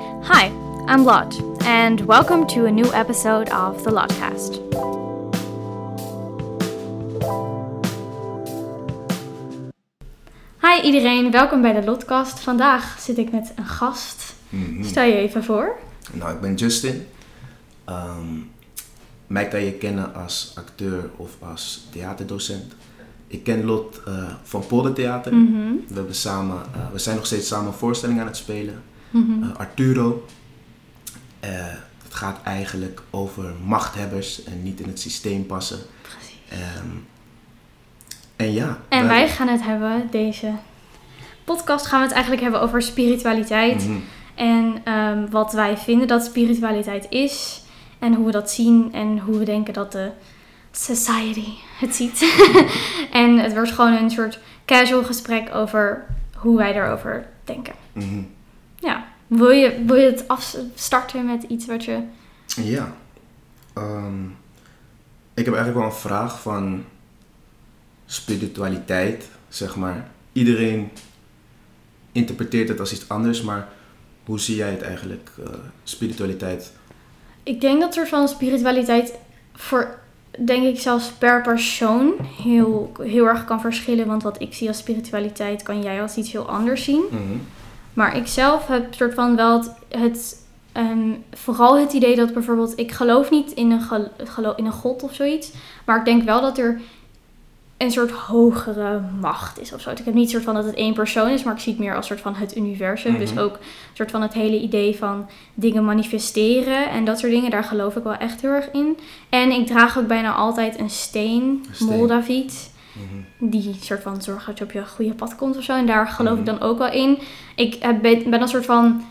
Hi, I'm Lot, and welcome to a new episode of the Lotcast. Hi iedereen, welkom bij de Lotcast. Vandaag zit ik met een gast. Mhm. Stel je even voor. Nou, ik ben Justin. Ehm, mij kan je kennen als acteur of als theaterdocent. Ik ken Lot eh, van Poldertheater. Mhm, We, hebben samen, eh, we zijn nog steeds samen een voorstelling aan het spelen. Mhm. Eh, Arturo. Eh, het gaat eigenlijk over machthebbers en niet in het systeem passen. Precies. Ehm, en ja. En wij gaan het hebben, deze podcast gaan we het eigenlijk hebben over spiritualiteit. Mhm. En ehm, wat wij vinden dat spiritualiteit is. En hoe we dat zien en hoe we denken dat de society het ziet. en het wordt gewoon een soort casual gesprek over hoe wij daarover denken. Mhm. Ja, wil je, wil je het afstarten met iets wat je... Ja. Ehm, ik heb eigenlijk wel een vraag van spiritualiteit, zeg maar. Iedereen interpreteert het als iets anders, maar hoe zie jij het eigenlijk, eh, spiritualiteit? Ik denk dat er van spiritualiteit voor, denk ik zelfs per persoon heel, heel erg kan verschillen. Want wat ik zie als spiritualiteit kan jij als iets heel anders zien. Mhm. Maar ik zelf heb soort van wel het, het ehm, vooral het idee dat bijvoorbeeld, ik geloof niet in een, in een god of zoiets, maar ik denk wel dat er een soort hogere macht is of zo. Ik heb niet soort van dat het één persoon is, maar ik zie het meer als soort van het universum. Dus Mhm. ook soort van het hele idee van dingen manifesteren en dat soort dingen, daar geloof ik wel echt heel erg in. En ik draag ook bijna altijd een steen, Een steen. moldaviet Die soort van zorgt dat je op je goede pad komt of zo. En daar geloof ik Mhm. dan ook wel in. Ik heb, ben een soort van.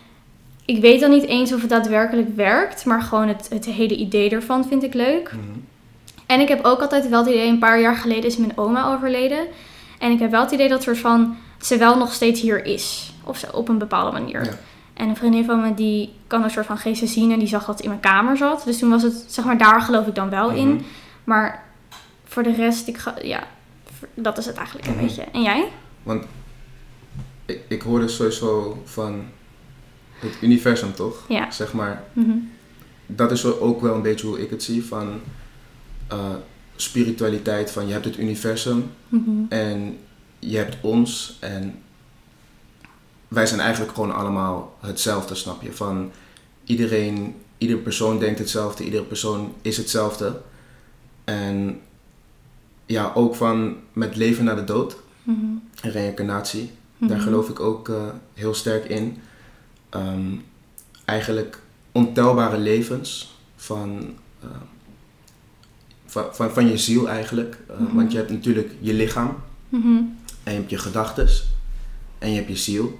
Ik weet dan niet eens of het daadwerkelijk werkt, maar gewoon het, het hele idee ervan vind ik leuk. Mhm. En ik heb ook altijd wel het idee, een paar jaar geleden is mijn oma overleden. En ik heb wel het idee dat soort van ze wel nog steeds hier is. Of zo, op een bepaalde manier. Ja. En een vriendin van me die kan een soort van geesten zien en die zag dat in mijn kamer zat. Dus toen was het, zeg maar, daar geloof ik dan wel in. Mhm. Maar voor de rest, ik ga, ja, dat is het eigenlijk een Mhm. beetje. En jij? Want ik, ik hoorde sowieso van het universum, toch? Ja. Zeg maar, Mhm. dat is ook wel een beetje hoe ik het zie van eh, spiritualiteit. Van je hebt het universum Mhm. en je hebt ons en wij zijn eigenlijk gewoon allemaal hetzelfde, snap je? Van iedereen, iedere persoon denkt hetzelfde, iedere persoon is hetzelfde. En ja, ook van met leven na de dood Mhm. en reïncarnatie. Daar Mhm. geloof ik ook eh, heel sterk in. Ehm, eigenlijk ontelbare levens van, eh, van, van, van je ziel eigenlijk. Eh, Mhm. Want je hebt natuurlijk je lichaam Mhm. en je hebt je gedachtes en je hebt je ziel.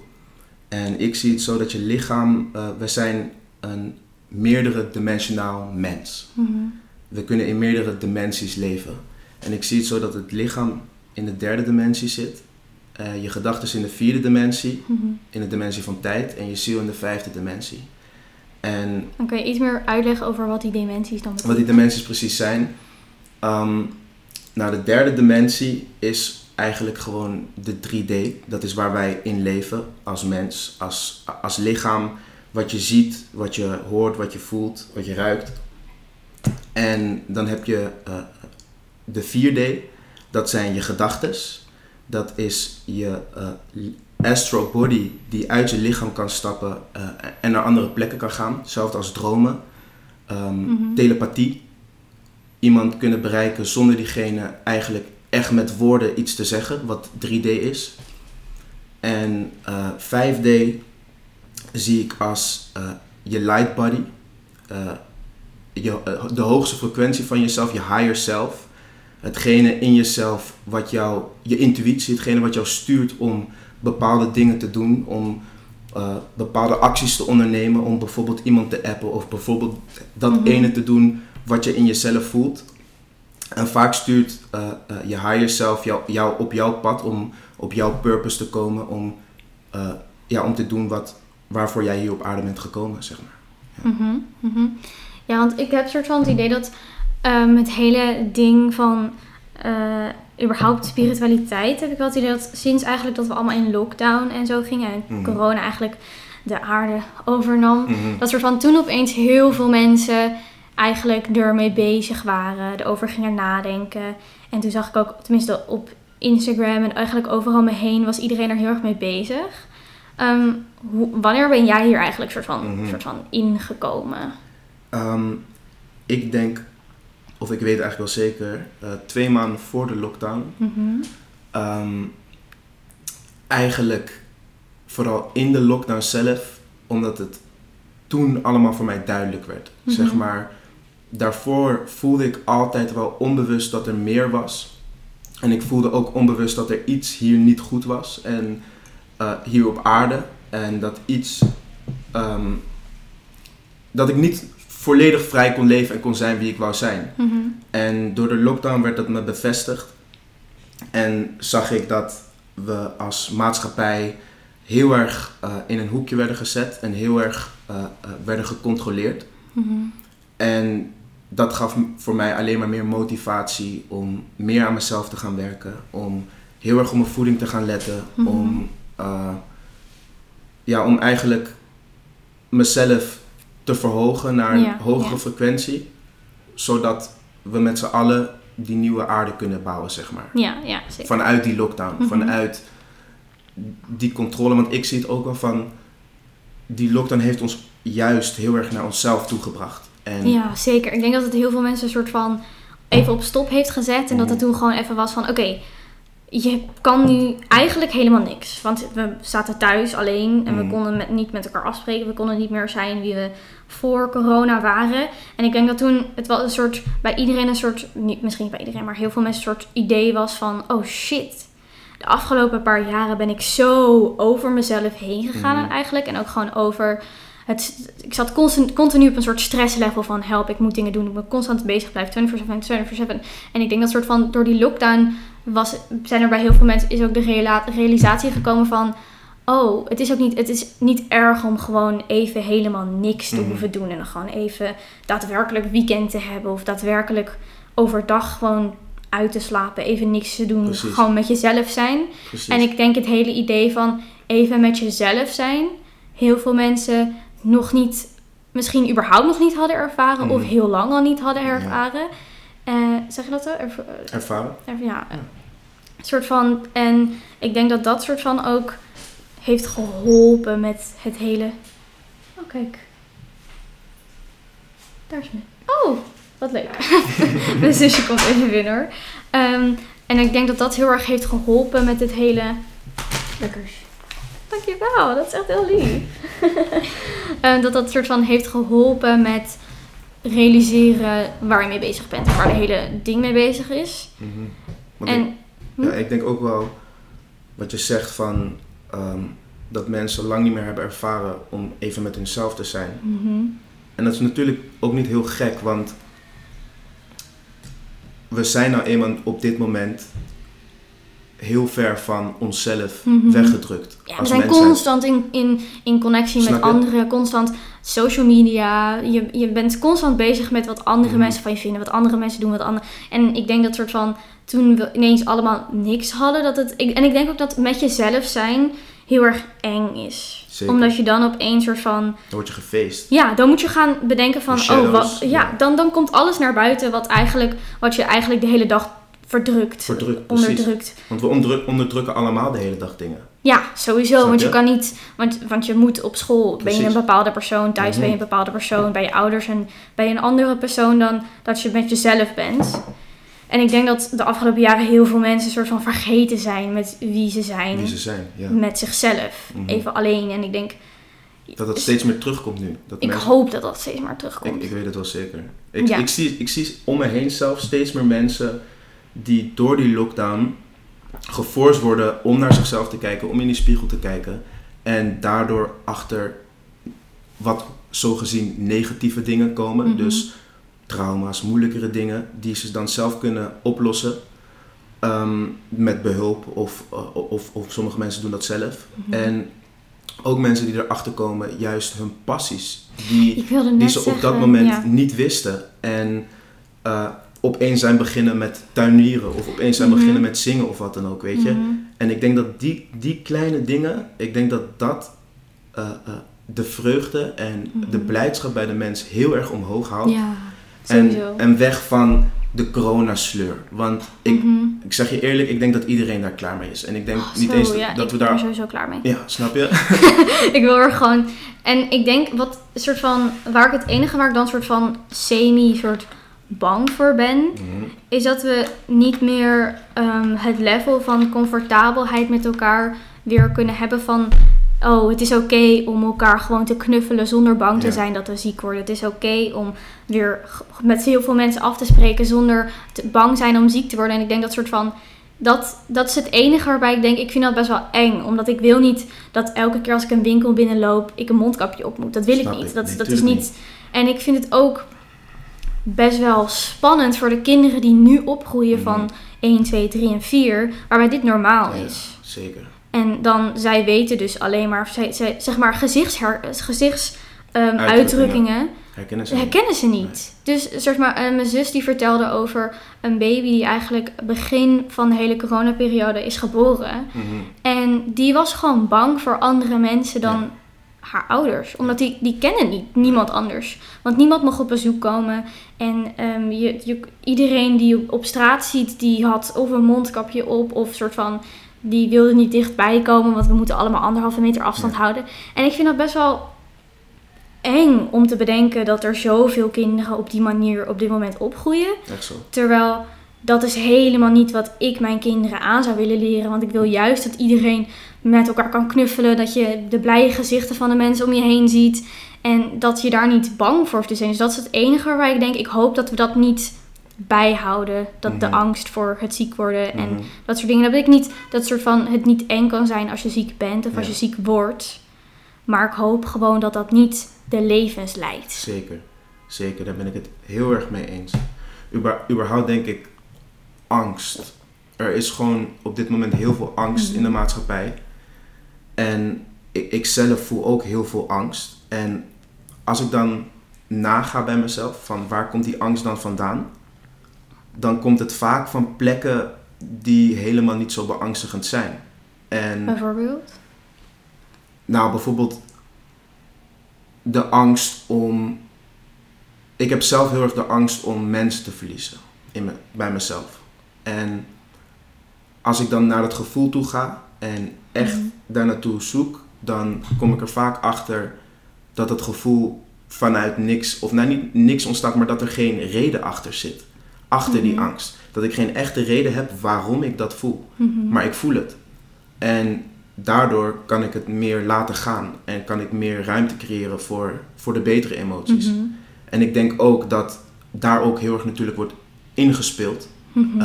En ik zie het zo dat je lichaam, eh, we zijn een meerdere dimensionaal mens. We kunnen in meerdere dimensies leven. En ik zie het zo dat het lichaam in de derde dimensie zit. eh, je gedachten in de vierde dimensie, Mhm. in de dimensie van tijd. En je ziel in de vijfde dimensie. En Dan kun je iets meer uitleggen over wat die dimensies dan wat betekenen. die dimensies precies zijn. Ehm, nou, de derde dimensie is eigenlijk gewoon de 3D. Dat is waar wij in leven als mens, als, als lichaam. Wat je ziet, wat je hoort, wat je voelt, wat je ruikt. En dan heb je eh, de 4D. Dat zijn je gedachtes. Dat is je eh, astral body die uit je lichaam kan stappen eh, en naar andere plekken kan gaan. Hetzelfde als dromen. Ehm, Mhm. Telepathie. Iemand kunnen bereiken zonder diegene eigenlijk echt met woorden iets te zeggen, wat 3D is. En eh 5D zie ik als je light body. je, de hoogste frequentie van jezelf, je higher self. Hetgene in jezelf wat jou, je intuïtie, hetgene wat jou stuurt om bepaalde dingen te doen, om eh, bepaalde acties te ondernemen, om bijvoorbeeld iemand te appen of bijvoorbeeld dat Mhm. ene te doen wat je in jezelf voelt. En vaak stuurt eh, eh, je higher self jou, jou op jouw pad om op jouw purpose te komen, om, ja, om te doen wat, waarvoor jij hier op aarde bent gekomen, zeg maar. Mhm, mhm. Ja, want ik heb soort van het idee dat ehm, het hele ding van eh, überhaupt spiritualiteit heb ik wel het idee dat sinds eigenlijk dat we allemaal in lockdown en zo gingen en Mhm. corona eigenlijk de aarde overnam. Mhm. Dat soort van toen opeens heel veel mensen eigenlijk ermee bezig waren, erover gingen nadenken. En toen zag ik ook, tenminste op Instagram en eigenlijk overal me heen, was iedereen er heel erg mee bezig. Ehm, hoe, wanneer ben jij hier eigenlijk soort van, Mhm. soort van ingekomen? Ehm, ik denk, of ik weet eigenlijk wel zeker, eh, twee maanden voor de lockdown. Mhm. Ehm, eigenlijk vooral in de lockdown zelf, omdat het toen allemaal voor mij duidelijk werd. Mhm. Zeg maar, daarvoor voelde ik altijd wel onbewust dat er meer was. En ik voelde ook onbewust dat er iets hier niet goed was. En eh, hier op aarde. En dat iets. ehm, dat ik niet volledig vrij kon leven en kon zijn wie ik wou zijn. Mhm. En door de lockdown werd dat me bevestigd. En zag ik dat we als maatschappij heel erg eh, in een hoekje werden gezet en heel erg eh, eh, werden gecontroleerd. Mhm. En dat gaf voor mij alleen maar meer motivatie om meer aan mezelf te gaan werken. Om heel erg op mijn voeding te gaan letten. Mhm. Om, ja, om eigenlijk mezelf te verhogen naar een Ja, hogere ja. frequentie. Zodat we met z'n allen die nieuwe aarde kunnen bouwen, zeg maar. Ja, ja, zeker. Vanuit die lockdown. Mhm. Vanuit die controle. Want ik zie het ook wel van... Die lockdown heeft ons juist heel erg naar onszelf toegebracht. En Ja, zeker. Ik denk dat het heel veel mensen een soort van even op stop heeft gezet. En dat het Mhm. toen gewoon even was van, oké, je kan nu eigenlijk helemaal niks. Want we zaten thuis alleen en we Mhm. konden met, niet met elkaar afspreken. We konden niet meer zijn wie we voor corona waren. En ik denk dat toen het wel een soort, bij iedereen een soort, niet, misschien niet bij iedereen, maar heel veel mensen een soort idee was van, oh shit. De afgelopen paar jaren ben ik zo over mezelf heen gegaan Mhm. eigenlijk. En ook gewoon over het, ik zat constant, continu op een soort stresslevel van help, ik moet dingen doen. Ik moet constant bezig blijven, 24-7, 24-7. En ik denk dat soort van door die lockdown was, zijn er bij heel veel mensen is ook de reala- realisatie gekomen van oh, het is ook niet, het is niet erg om gewoon even helemaal niks te Mhm. hoeven doen en dan gewoon even daadwerkelijk weekend te hebben of daadwerkelijk overdag gewoon uit te slapen, even niks te doen, Precies. gewoon met jezelf zijn. precies. En ik denk het hele idee van even met jezelf zijn, heel veel mensen nog niet, misschien überhaupt nog niet hadden ervaren of Mhm. heel lang al niet hadden Ja. Eh, zeg je dat zo? Erv- Ervaren? erv- ja. Ja. Een soort van, en ik denk dat dat soort van ook heeft geholpen met het hele. Oh, kijk. Daar is me. Oh, wat leuk. Mijn zusje komt even binnen hoor. Ehm, en ik denk dat dat heel erg heeft geholpen met het hele... Lekkers. Dankjewel, dat is echt heel lief. Ehm, dat dat soort van heeft geholpen met realiseren waar je mee bezig bent. en Waar de hele ding mee bezig is. Mhm. Want ik- En... hm? Ja, ik denk ook wel wat je zegt van ehm, dat mensen lang niet meer hebben ervaren om even met hunzelf te zijn. Mhm. En dat is natuurlijk ook niet heel gek, want we zijn nou eenmaal op dit moment heel ver van onszelf Mhm. weggedrukt. Ja, we zijn constant in, in, in connectie Snap met je? anderen, constant social media. Je, je bent constant bezig met wat andere Mhm. mensen van je vinden, wat andere mensen doen, wat andere. En ik denk dat soort van toen we ineens allemaal niks hadden, dat het. Ik, en ik denk ook dat met jezelf zijn heel erg eng is. Zeker. Omdat je dan opeens soort van. Dan word je gefeest. Ja, dan moet je gaan bedenken van. Oh, wat, ja, ja. Dan, dan komt alles naar buiten wat, eigenlijk, wat je eigenlijk de hele dag verdrukt. Verdrukt, precies. onderdrukt. Want we onderdruk- onderdrukken allemaal de hele dag dingen. Ja, sowieso. Want je kan niet, want, want je moet op school, ben je een bepaalde persoon, thuis ben je een bepaalde persoon, bij je ouders en je een andere persoon dan dat je met jezelf bent. En ik denk dat de afgelopen jaren heel veel mensen een soort van vergeten zijn met wie ze zijn, Wie ze zijn. Ja. met zichzelf, Mhm. even alleen. En ik denk, Dat het steeds meer terugkomt nu. Dat ik mensen- hoop dat dat steeds Ik, terugkomt. ik weet het wel zeker. Ik, Ja. ik, zie, ik zie om me heen zelf steeds meer mensen die door die lockdown geforst worden om naar zichzelf te kijken, om in die spiegel te kijken. En daardoor achter wat zogezien negatieve dingen komen. Mhm. Dus trauma's, moeilijkere dingen, die ze dan zelf kunnen oplossen. ehm, met behulp of, uh, of, of sommige mensen doen dat zelf. Mhm. En ook mensen die erachter komen, juist hun passies. Die, die ze op dat moment ja. niet wisten. En eh, opeens zijn beginnen met tuinieren of opeens zijn Mhm. beginnen met zingen of wat dan ook, weet je. Mhm. En ik denk dat die, die kleine dingen, ik denk dat dat eh, eh, de vreugde en de Mhm. blijdschap bij de mens heel erg omhoog haalt. Ja, en, en weg van de coronasleur. Want ik, ik zeg je eerlijk, ik denk dat iedereen daar klaar mee is. En ik denk Oh, niet zo, eens ja, dat ik we ben er daar... sowieso klaar mee. Ja, snap je? ik wil er gewoon. En ik denk wat soort van. Waar ik het enige waar ik dan soort van semi soort bang voor ben. Mhm. Is dat we niet meer ehm, het level van comfortabelheid met elkaar weer kunnen hebben van. Oh, het is oké om elkaar gewoon te knuffelen zonder bang te Ja. zijn dat we ziek worden. Het is oké om weer met heel veel mensen af te spreken zonder te bang zijn om ziek te worden. En ik denk dat soort van. Dat, dat is het enige waarbij ik denk, ik vind dat best wel eng. Omdat ik wil niet dat elke keer als ik een winkel binnenloop, ik een mondkapje op moet. Dat wil Snap ik niet. Dat, dat is niet. En ik vind het ook best wel spannend voor de kinderen die nu opgroeien Mhm. van 1, 2, 3 en 4, waarbij dit normaal Ja. is. Zeker. En dan, zij weten dus alleen maar, zij, zij, zeg maar, gezichtsher, gezichts, ehm, Uitdrukkingen. uitdrukkingen Herkennen ze? herkennen ze niet. Dus zeg maar, eh, mijn zus die vertelde over een baby die eigenlijk begin van de hele coronaperiode is geboren. Mhm. En die was gewoon bang voor andere mensen dan Ja. Haar ouders. Omdat die, die kennen niet, niemand anders. Want niemand mocht op bezoek komen. En ehm, je, je, iedereen die je op straat ziet, die had of een mondkapje op of soort van... Die wilde niet dichtbij komen, want we moeten allemaal anderhalve meter afstand Ja. houden. En ik vind dat best wel eng om te bedenken dat er zoveel kinderen op die manier op dit moment opgroeien. Echt zo. Terwijl dat is helemaal niet wat ik mijn kinderen aan zou willen leren. Want ik wil juist dat iedereen met elkaar kan knuffelen. Dat je de blije gezichten van de mensen om je heen ziet. En dat je daar niet bang voor hoeft te zijn. Dus dat is het enige waarbij ik denk, ik hoop dat we dat niet bijhouden. Dat de Mhm. angst voor het ziek worden en Mhm. dat soort dingen. Dat ik niet, dat soort van het niet eng kan zijn als je ziek bent of als je ziek wordt. Maar ik hoop gewoon dat dat niet de levens leidt. Zeker. Zeker, daar ben ik het heel erg mee eens. Uber, überhaupt denk ik angst. Er is gewoon op dit moment heel veel angst Mhm. in de maatschappij. En ik, ik zelf voel ook heel veel angst. En als ik dan naga bij mezelf van waar komt die angst dan vandaan? Dan komt het vaak van plekken die helemaal niet zo beangstigend zijn. En Bijvoorbeeld. nou, bijvoorbeeld de angst om. Ik heb zelf heel erg de angst om mensen te verliezen in me, bij mezelf. En als ik dan naar dat gevoel toe ga en echt Mhm. daar naartoe zoek, dan kom ik er vaak achter dat het gevoel vanuit niks, of nou niet niks ontstaat, maar dat er geen reden achter zit. Achter die Mhm. angst. Dat ik geen echte reden heb waarom ik dat voel. Mhm. Maar ik voel het. En daardoor kan ik het meer laten gaan. En kan ik meer ruimte creëren voor, voor de betere emoties. En ik denk ook dat daar ook heel erg natuurlijk wordt ingespeeld. Mhm.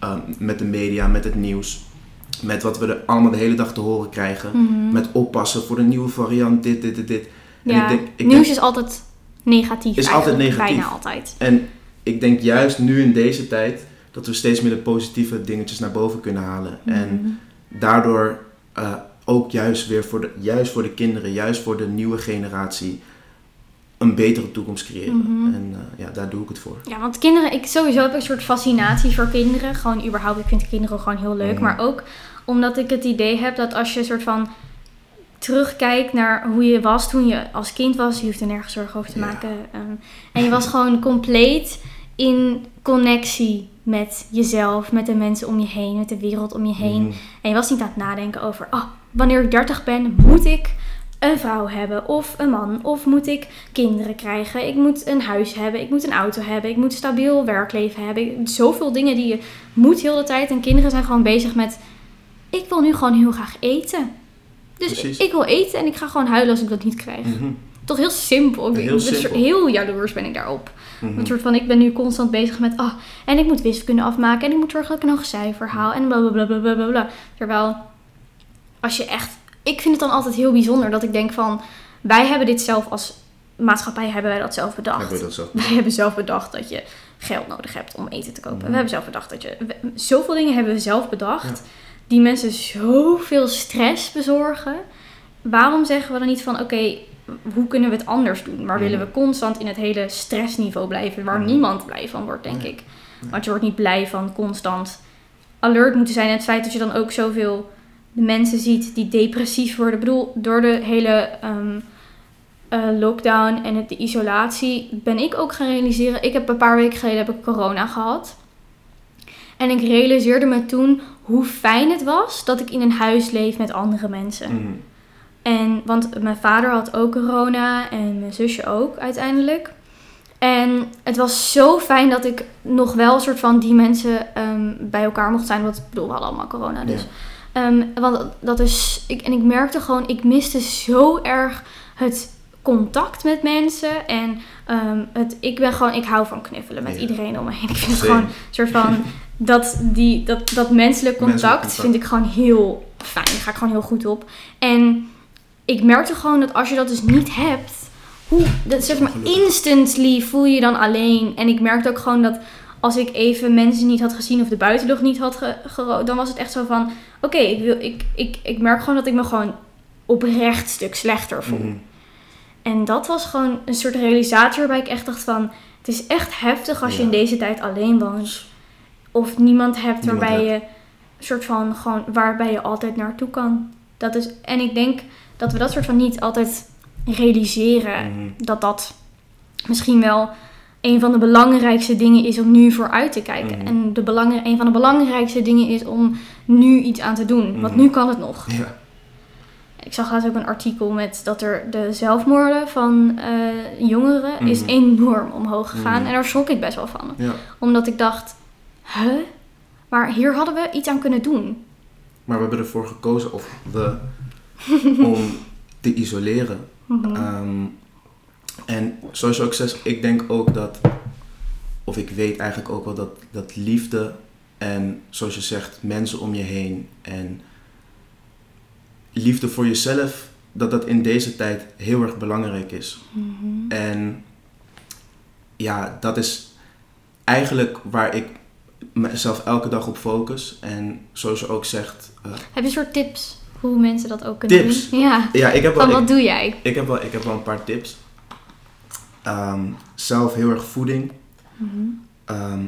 Eh, eh, met de media, met het nieuws. Met wat we er allemaal de hele dag te horen krijgen. Mhm. Met oppassen voor de nieuwe variant, dit, dit, dit, dit. En ja, ik denk- ik nieuws denk- is altijd negatief. Is altijd negatief. Bijna altijd. En ik denk juist nu in deze tijd dat we steeds meer de positieve dingetjes naar boven kunnen halen. En Mhm. daardoor eh, ook juist weer voor de, juist voor de kinderen, juist voor de nieuwe generatie, een betere toekomst creëren. Mhm. En eh, ja, daar doe ik het voor. Ja, want kinderen, ik sowieso heb een soort fascinatie voor kinderen. Gewoon überhaupt, ik vind kinderen gewoon heel leuk. Mhm. Maar ook omdat ik het idee heb dat als je een soort van terugkijkt naar hoe je was toen je als kind was, je hoeft er nergens zorgen over te Ja. maken. ehm, en je was gewoon compleet in connectie met jezelf, met de mensen om je heen, met de wereld om je heen. Mhm. En je was niet aan het nadenken over, ah, wanneer ik 30 ben, moet ik een vrouw hebben of een man of moet ik kinderen krijgen. Ik moet een huis hebben, ik moet een auto hebben, ik moet een stabiel werkleven hebben. Zoveel dingen die je moet heel de tijd. En kinderen zijn gewoon bezig met, ik wil nu gewoon heel graag eten. Dus Precies. ik wil eten en ik ga gewoon huilen als ik dat niet krijg. Mhm. Toch heel simpel. Ik- Heel simpel. heel jaloers ben ik daarop. Mhm. Een soort van, ik ben nu constant bezig met, ah, en ik moet wiskunde afmaken en ik moet zorgen dat ik een hoog cijfer haal en blablabla. Bla, bla, bla, bla, bla. Terwijl, als je echt, ik vind het dan altijd heel bijzonder dat ik denk van, wij hebben dit zelf als maatschappij, hebben wij dat zelf bedacht. Hebben we dat? Wij hebben zelf bedacht dat je geld nodig hebt om eten te kopen. We hebben zelf bedacht dat je, we- zoveel dingen hebben we zelf bedacht, die mensen zoveel stress bezorgen. Waarom zeggen we dan niet van, oké, hoe kunnen we het anders doen? Maar willen we Mhm. constant in het hele stressniveau blijven, waar Mhm. niemand blij van wordt, denk Nee. ik. Want je wordt niet blij van constant alert moeten zijn. En het feit dat je dan ook zoveel de mensen ziet die depressief worden. Ik bedoel, door de hele ehm, eh, lockdown en het, de isolatie ben ik ook gaan realiseren. Ik heb een paar weken geleden heb ik corona gehad. En ik realiseerde me toen hoe fijn het was dat ik in een huis leef met andere mensen. Mhm. En, want mijn vader had ook corona en mijn zusje ook uiteindelijk. En het was zo fijn dat ik nog wel een soort van die mensen ehm, bij elkaar mocht zijn. Want ik bedoel, we hadden allemaal corona dus. Ehm, want dat is, ik, en ik merkte gewoon, ik miste zo erg het contact met mensen. En ehm, het, ik ben gewoon, ik hou van knuffelen met Ja. iedereen om me heen. Ik vind het gewoon een soort van, dat, die, dat, dat menselijk contact, Menselijk contact. vind ik gewoon heel fijn. Daar ga ik gewoon heel goed op. En ik merkte gewoon dat als je dat dus niet hebt, hoe, dat zeg maar instantly voel je je dan alleen. En ik merkte ook gewoon dat als ik even mensen niet had gezien of de buitenlucht niet had ge, gero- dan was het echt zo van, oké, ik wil, ik, ik, ik merk gewoon dat ik me gewoon oprecht stuk slechter voel. Mhm. En dat was gewoon een soort realisatie waarbij ik echt dacht van... Het is echt heftig als je in deze tijd alleen woont. Of niemand hebt Niemand waarbij hebt. je... soort van gewoon waarbij je altijd naartoe kan. Dat is, en ik denk dat we dat soort van niet altijd realiseren. Mhm. Dat dat misschien wel een van de belangrijkste dingen is om nu vooruit te kijken. Mhm. En de een van de belangrijkste dingen is om nu iets aan te doen. Want Mhm. nu kan het nog. Ja. Ik zag laatst ook een artikel met dat er de zelfmoorden van eh, jongeren is Mhm. enorm omhoog gegaan. En daar schrok ik best wel van. ja. Omdat ik dacht, huh? Maar hier hadden we iets aan kunnen doen. Maar we hebben ervoor gekozen, of we, om te isoleren. Mhm. En zoals je ook zegt, ik denk ook dat, of ik weet eigenlijk ook wel dat, dat liefde en zoals je zegt, mensen om je heen en liefde voor jezelf, dat dat in deze tijd heel erg belangrijk is. Mhm. En ja, dat is eigenlijk waar ik mezelf elke dag op focus. En zoals je ook zegt, eh, Heb je een soort tips hoe mensen dat ook kunnen Tips? doen? Ja. ja, ik heb wel, Van ik, wat doe jij? ik heb wel, ik heb wel een paar tips. Ehm, zelf heel erg voeding. Mhm. Ehm,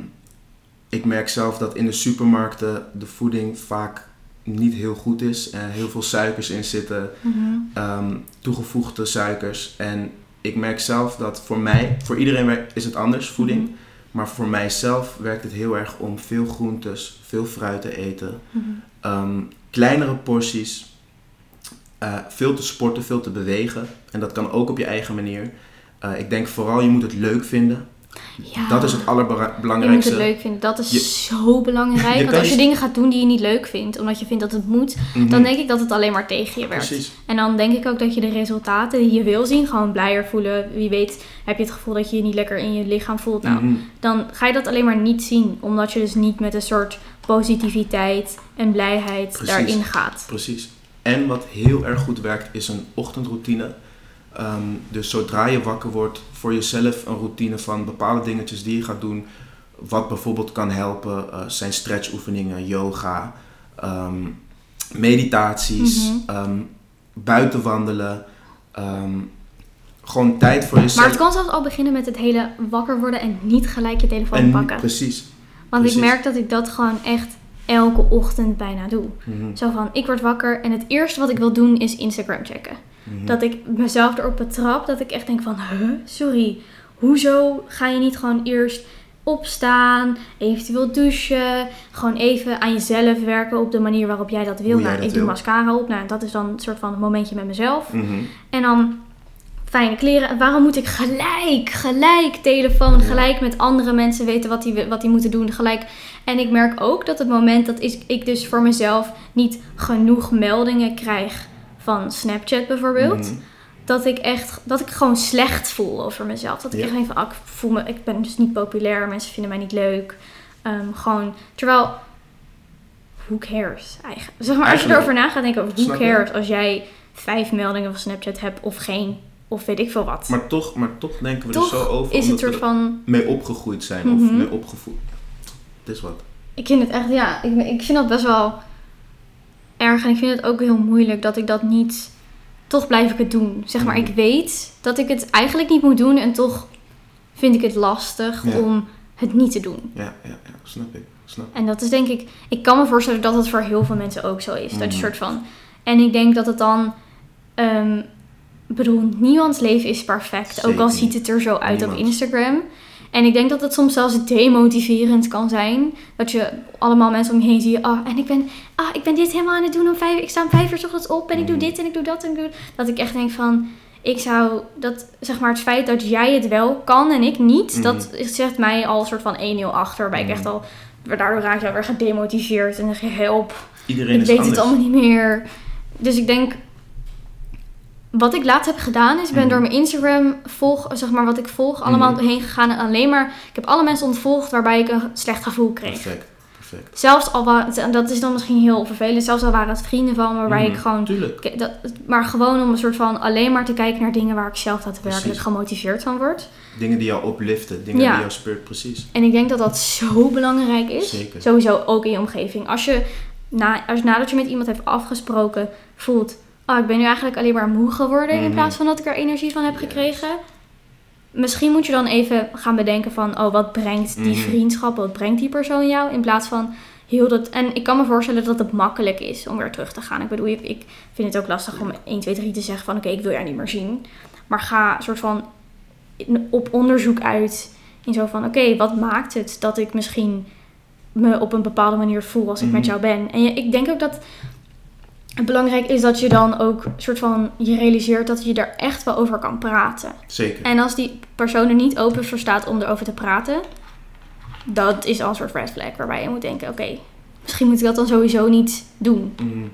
ik merk zelf dat in de supermarkten de voeding vaak niet heel goed is. En heel veel suikers in zitten, Mhm. ehm, toegevoegde suikers. En ik merk zelf dat voor mij, voor iedereen is het anders, voeding. Mhm. Maar voor mijzelf werkt het heel erg om veel groentes, veel fruit te eten. Kleinere porties. eh, veel te sporten, veel te bewegen. En dat kan ook op je eigen manier. Eh, ik denk vooral, je moet het leuk vinden. Ja. Dat is het Je moet allerbelangrijkste. het leuk vinden. Dat is Je- zo belangrijk. Want als je dingen gaat doen die je niet leuk vindt, omdat je vindt dat het moet, Mhm. dan denk ik dat het alleen maar tegen je werkt. Precies. En dan denk ik ook dat je de resultaten die je wil zien, gewoon blijer voelen. Wie weet heb je het gevoel dat je je niet lekker in je lichaam voelt. Nou, Mhm. dan ga je dat alleen maar niet zien. Omdat je dus niet met een soort positiviteit en blijheid Precies. daarin gaat. Precies. En wat heel erg goed werkt, is een ochtendroutine. Ehm, dus zodra je wakker wordt, voor jezelf een routine van bepaalde dingetjes die je gaat doen. Wat bijvoorbeeld kan helpen, eh, zijn stretchoefeningen, yoga, ehm, meditaties, ehm, buiten wandelen. gewoon tijd voor jezelf. Maar het kan zelfs al beginnen met het hele wakker worden en niet gelijk je telefoon en pakken. Precies. Want ik merk dat ik dat gewoon echt elke ochtend bijna doe. Mhm, Zo van, ik word wakker en het eerste wat ik wil doen is Instagram checken. Mhm. Dat ik mezelf erop betrap dat ik echt denk van, huh, sorry, hoezo ga je niet gewoon eerst opstaan, eventueel douchen, gewoon even aan jezelf werken op de manier waarop jij dat wil. Jij nou, dat ik doe mascara op, nou, dat is dan een soort van momentje met mezelf. Mhm. En dan fijne kleren. En waarom moet ik gelijk, gelijk telefoon, gelijk met andere mensen weten wat die, wat die moeten doen, gelijk. En ik merk ook dat het moment dat is, ik dus voor mezelf niet genoeg meldingen krijg van Snapchat bijvoorbeeld, Mhm. dat ik echt, dat ik gewoon slecht voel over mezelf. Dat ik Ja. echt denk van, ah, ik voel me, ik ben dus niet populair, mensen vinden mij niet leuk. Ehm, gewoon, terwijl, who cares eigenlijk? Zeg maar, als je erover na gaat denken, who cares als jij vijf meldingen van Snapchat hebt of geen, of weet ik veel wat. Maar toch, maar toch denken we Toch er zo over. is het we van, mee opgegroeid zijn. Of Mhm. mee opgevoed. Het is wat. ik vind het echt, ja, ik, ik vind dat best wel erg. En ik vind het ook heel moeilijk dat ik dat niet, toch blijf ik het doen. Zeg maar, Mhm. ik weet dat ik het eigenlijk niet moet doen en toch vind ik het lastig Ja. om het niet te doen. Ja, ja, ja. Snap ik. Snap. En dat is denk ik, ik kan me voorstellen dat het voor heel veel mensen ook zo is. Dat je Mhm. soort van, en ik denk dat het dan, ik bedoel, niemands leven is perfect. ook al ziet het er zo uit op. Instagram. En ik denk dat het soms zelfs demotiverend kan zijn. Dat je allemaal mensen om je heen ziet. Ah, en ik ben, ah, ik ben dit helemaal aan het doen om vijf. Ik sta om vijf uur ochtends op en ik doe Mhm. dit en ik doe dat en ik doe. Dat ik echt denk van. Ik zou dat, zeg maar, het feit dat jij het wel kan en ik niet, Mhm. dat zegt mij al een soort van 1-0 achter. Waarbij ik Mhm. echt al, daardoor raak je alweer gedemotiveerd en dan help. Iedereen Ik is weet anders. het allemaal niet meer. Dus ik denk. Wat ik laatst heb gedaan is, ik ben Mhm. door mijn Instagram volg, zeg maar wat ik volg, allemaal Mhm. heen gegaan en alleen maar. Ik heb alle mensen ontvolgd waarbij ik een slecht gevoel kreeg. Perfect, perfect. Zelfs al waren, dat is dan misschien heel vervelend, zelfs al waren het vrienden van me waarbij ik gewoon. Tuurlijk. Dat, maar gewoon om een soort van alleen maar te kijken naar dingen waar ik zelf daadwerkelijk gemotiveerd van word. Dingen die jou opliften, dingen Ja. die jou speurt, precies. En ik denk dat dat zo belangrijk is. Zeker. Sowieso ook in je omgeving. Als je, na, als nadat je met iemand hebt afgesproken voelt... Oh, ik ben nu eigenlijk alleen maar moe geworden... in Mhm. plaats van dat ik er energie van heb Yes. gekregen. Misschien moet je dan even gaan bedenken van... Oh, wat brengt die Mhm. vriendschap, wat brengt die persoon jou? In plaats van heel dat... En ik kan me voorstellen dat het makkelijk is om weer terug te gaan. Ik bedoel, ik, ik vind het ook lastig om 1, 2, 3 te zeggen van... Oké, ik wil jou niet meer zien. Maar ga soort van op onderzoek uit... In zo van, oké, wat maakt het dat ik misschien me op een bepaalde manier voel als ik met Mhm. jou ben. En je, ik denk ook dat belangrijk is dat je dan ook soort van je realiseert dat je er echt wel over kan praten. Zeker. En als die persoon er niet open voor staat om erover te praten, dat is al een soort red flag waarbij je moet denken, oké, misschien moet ik dat dan sowieso niet doen. Mhm.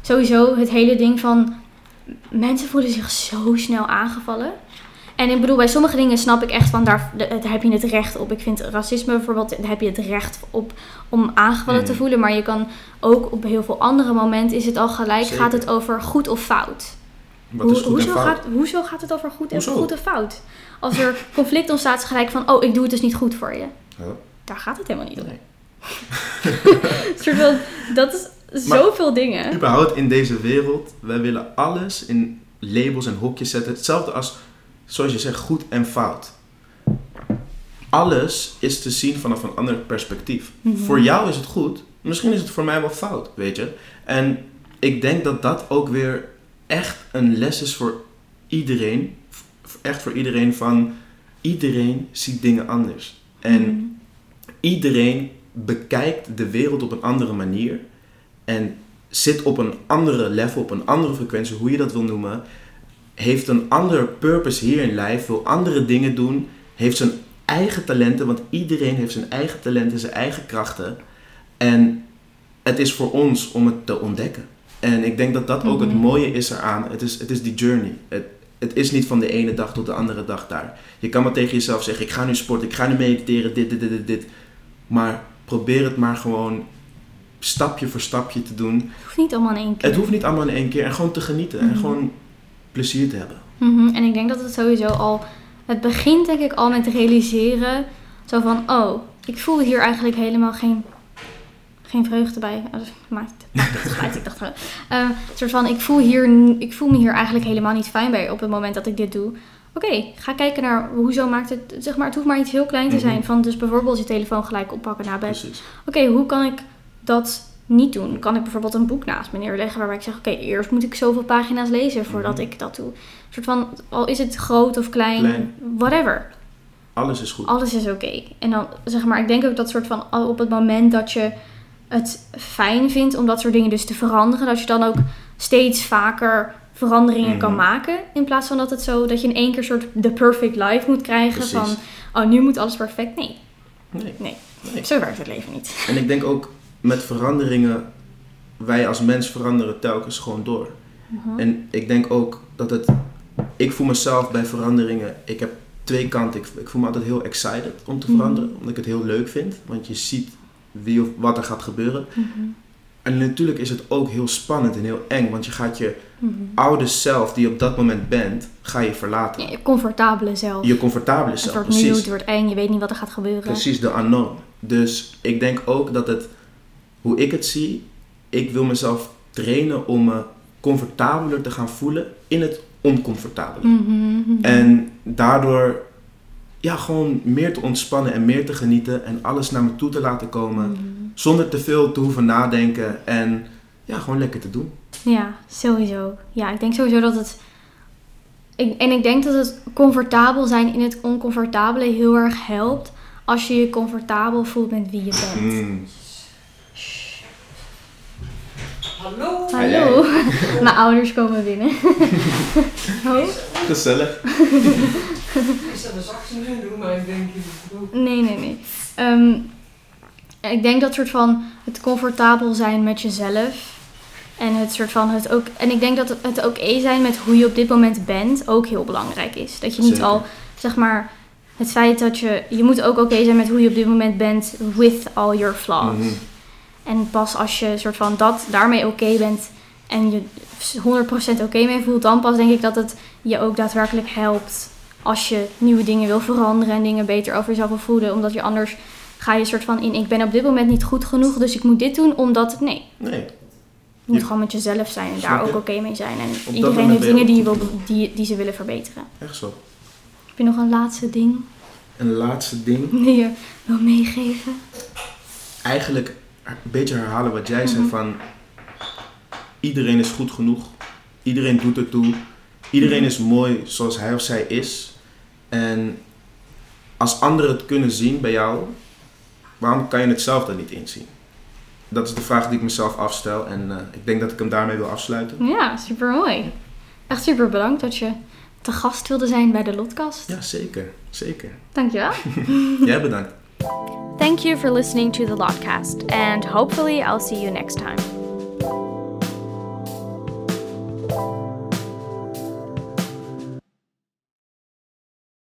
Sowieso het hele ding van mensen voelen zich zo snel aangevallen. En ik bedoel, bij sommige dingen snap ik echt van daar, heb je het recht op. Ik vind racisme bijvoorbeeld, daar heb je het recht op om aangevallen te Mhm. voelen. Maar je kan ook op heel veel andere momenten is het al gelijk, Zeker. gaat het over goed of fout. Wat is goed hoezo, en fout? Gaat, hoezo gaat het over goed en, Hoezo? goed en fout? Als er conflict ontstaat, is het gelijk van, oh, ik doe het dus niet goed voor je. Huh? Daar gaat het helemaal niet om. Nee. Van, dat is Maar- zoveel dingen. Überhaupt in deze wereld, wij willen alles in labels en hokjes zetten. Hetzelfde als, zoals je zegt, goed en fout. Alles is te zien vanaf een ander perspectief. Mhm. Voor jou is het goed, misschien is het voor mij wel fout, weet je. En ik denk dat dat ook weer echt een les is voor iedereen. Echt voor iedereen van, iedereen ziet dingen anders. En Mhm. iedereen bekijkt de wereld op een andere manier en zit op een andere level, op een andere frequentie, hoe je dat wil noemen, heeft een ander purpose hier in lijf, wil andere dingen doen, heeft zijn eigen talenten, want iedereen heeft zijn eigen talenten, zijn eigen krachten. En het is voor ons om het te ontdekken. En ik denk dat dat ook het Mhm. mooie is eraan. Het is, het is die journey. Het, het is niet van de ene dag tot de andere dag daar. Je kan maar tegen jezelf zeggen, ik ga nu sporten, ik ga nu mediteren, dit, dit, dit, dit, dit. Maar probeer het maar gewoon stapje voor stapje te doen. Het hoeft niet allemaal in één keer. Het hoeft niet allemaal in één keer. En gewoon te genieten. En Mhm. gewoon plezier te hebben. Mhm, En ik denk dat het sowieso al... Het begint denk ik al met realiseren. Zo van, oh, ik voel hier eigenlijk helemaal geen, geen vreugde bij. Oh, dat maakt, het. Ik dacht, eh, een soort van, ik voel, hier, ik voel me hier eigenlijk helemaal niet fijn bij op het moment dat ik dit doe. Oké, ga kijken naar hoezo maakt het... Zeg maar, het hoeft maar iets heel klein te Mhm. zijn. Van dus bijvoorbeeld je telefoon gelijk oppakken na bed. Precies. Oké, hoe kan ik dat niet doen? Kan ik bijvoorbeeld een boek naast me neerleggen waarbij ik zeg: Oké, eerst moet ik zoveel pagina's lezen voordat Mhm. ik dat doe. Een soort van, al is het groot of klein, Klein. whatever. Alles is goed. Alles is oké. En dan zeg maar, ik denk ook dat soort van al op het moment dat je het fijn vindt om dat soort dingen dus te veranderen, dat je dan ook steeds vaker veranderingen kan Mhm. maken. In plaats van dat het zo dat je in één keer soort the perfect life moet krijgen Precies. van oh nu moet alles perfect. Nee, Nee. nee. Nee. Zo werkt het leven niet. En ik denk ook met veranderingen, wij als mens veranderen telkens gewoon door. Mhm. En ik denk ook dat het, ik voel mezelf bij veranderingen, ik heb twee kanten. Ik, ik voel me altijd heel excited om te Mhm. veranderen, omdat ik het heel leuk vind. Want je ziet wie of wat er gaat gebeuren. Mhm. En natuurlijk is het ook heel spannend en heel eng, want je gaat je oude zelf, die je op dat moment bent, ga je verlaten. Ja, je comfortabele zelf. Je comfortabele het zelf, wordt nieuw, het wordt eng, je weet niet wat er gaat gebeuren. Precies, de unknown. Dus ik denk ook dat het, hoe ik het zie, ik wil mezelf trainen om me comfortabeler te gaan voelen in het oncomfortabele. Mhm, mhm. En daardoor ja, gewoon meer te ontspannen en meer te genieten en alles naar me toe te laten komen. Mhm. Zonder te veel te hoeven nadenken en ja, gewoon lekker te doen. Ja, sowieso. Ja, ik denk sowieso dat het ik, en ik denk dat het comfortabel zijn in het oncomfortabele heel erg helpt. Als je je comfortabel voelt met wie je bent. Hallo. Hallo. Mijn ouders komen binnen. oh? Gezellig. Is dat een zachte nu doen, maar ik denk het Nee, nee, nee. Ehm, ik denk dat soort van het comfortabel zijn met jezelf. En het soort van het ook. En ik denk dat het, het oké zijn met hoe je op dit moment bent ook heel belangrijk is. Dat je niet Zeker. al, zeg maar, het feit dat je. Je moet ook oké zijn met hoe je op dit moment bent with all your flaws. Mhm. En pas als je soort van dat daarmee oké bent en je 100% oké mee voelt, dan pas denk ik dat het je ook daadwerkelijk helpt als je nieuwe dingen wil veranderen en dingen beter over jezelf wil voelen. Omdat je anders ga je soort van in, ik ben op dit moment niet goed genoeg, dus ik moet dit doen omdat, nee. Nee. Je moet Je- gewoon met jezelf zijn en daar ook oké mee zijn. En iedereen heeft dingen die, je wil, die, die ze willen verbeteren. Echt zo. Heb je nog een laatste ding Een laatste ding. die je wil meegeven? Eigenlijk een beetje herhalen wat jij zei Mhm. van... Iedereen is goed genoeg. Iedereen doet ertoe. Iedereen Mhm. is mooi zoals hij of zij is. En als anderen het kunnen zien bij jou... Waarom kan je het zelf dan niet inzien? Dat is de vraag die ik mezelf afstel. En eh, ik denk dat ik hem daarmee wil afsluiten. Ja, super mooi. Echt super bedankt dat je te gast wilde zijn bij de Lotkast. Ja, zeker. Zeker. Dankjewel. Jij bedankt. Thank you for listening to the Lotcast, and hopefully I'll see you next time.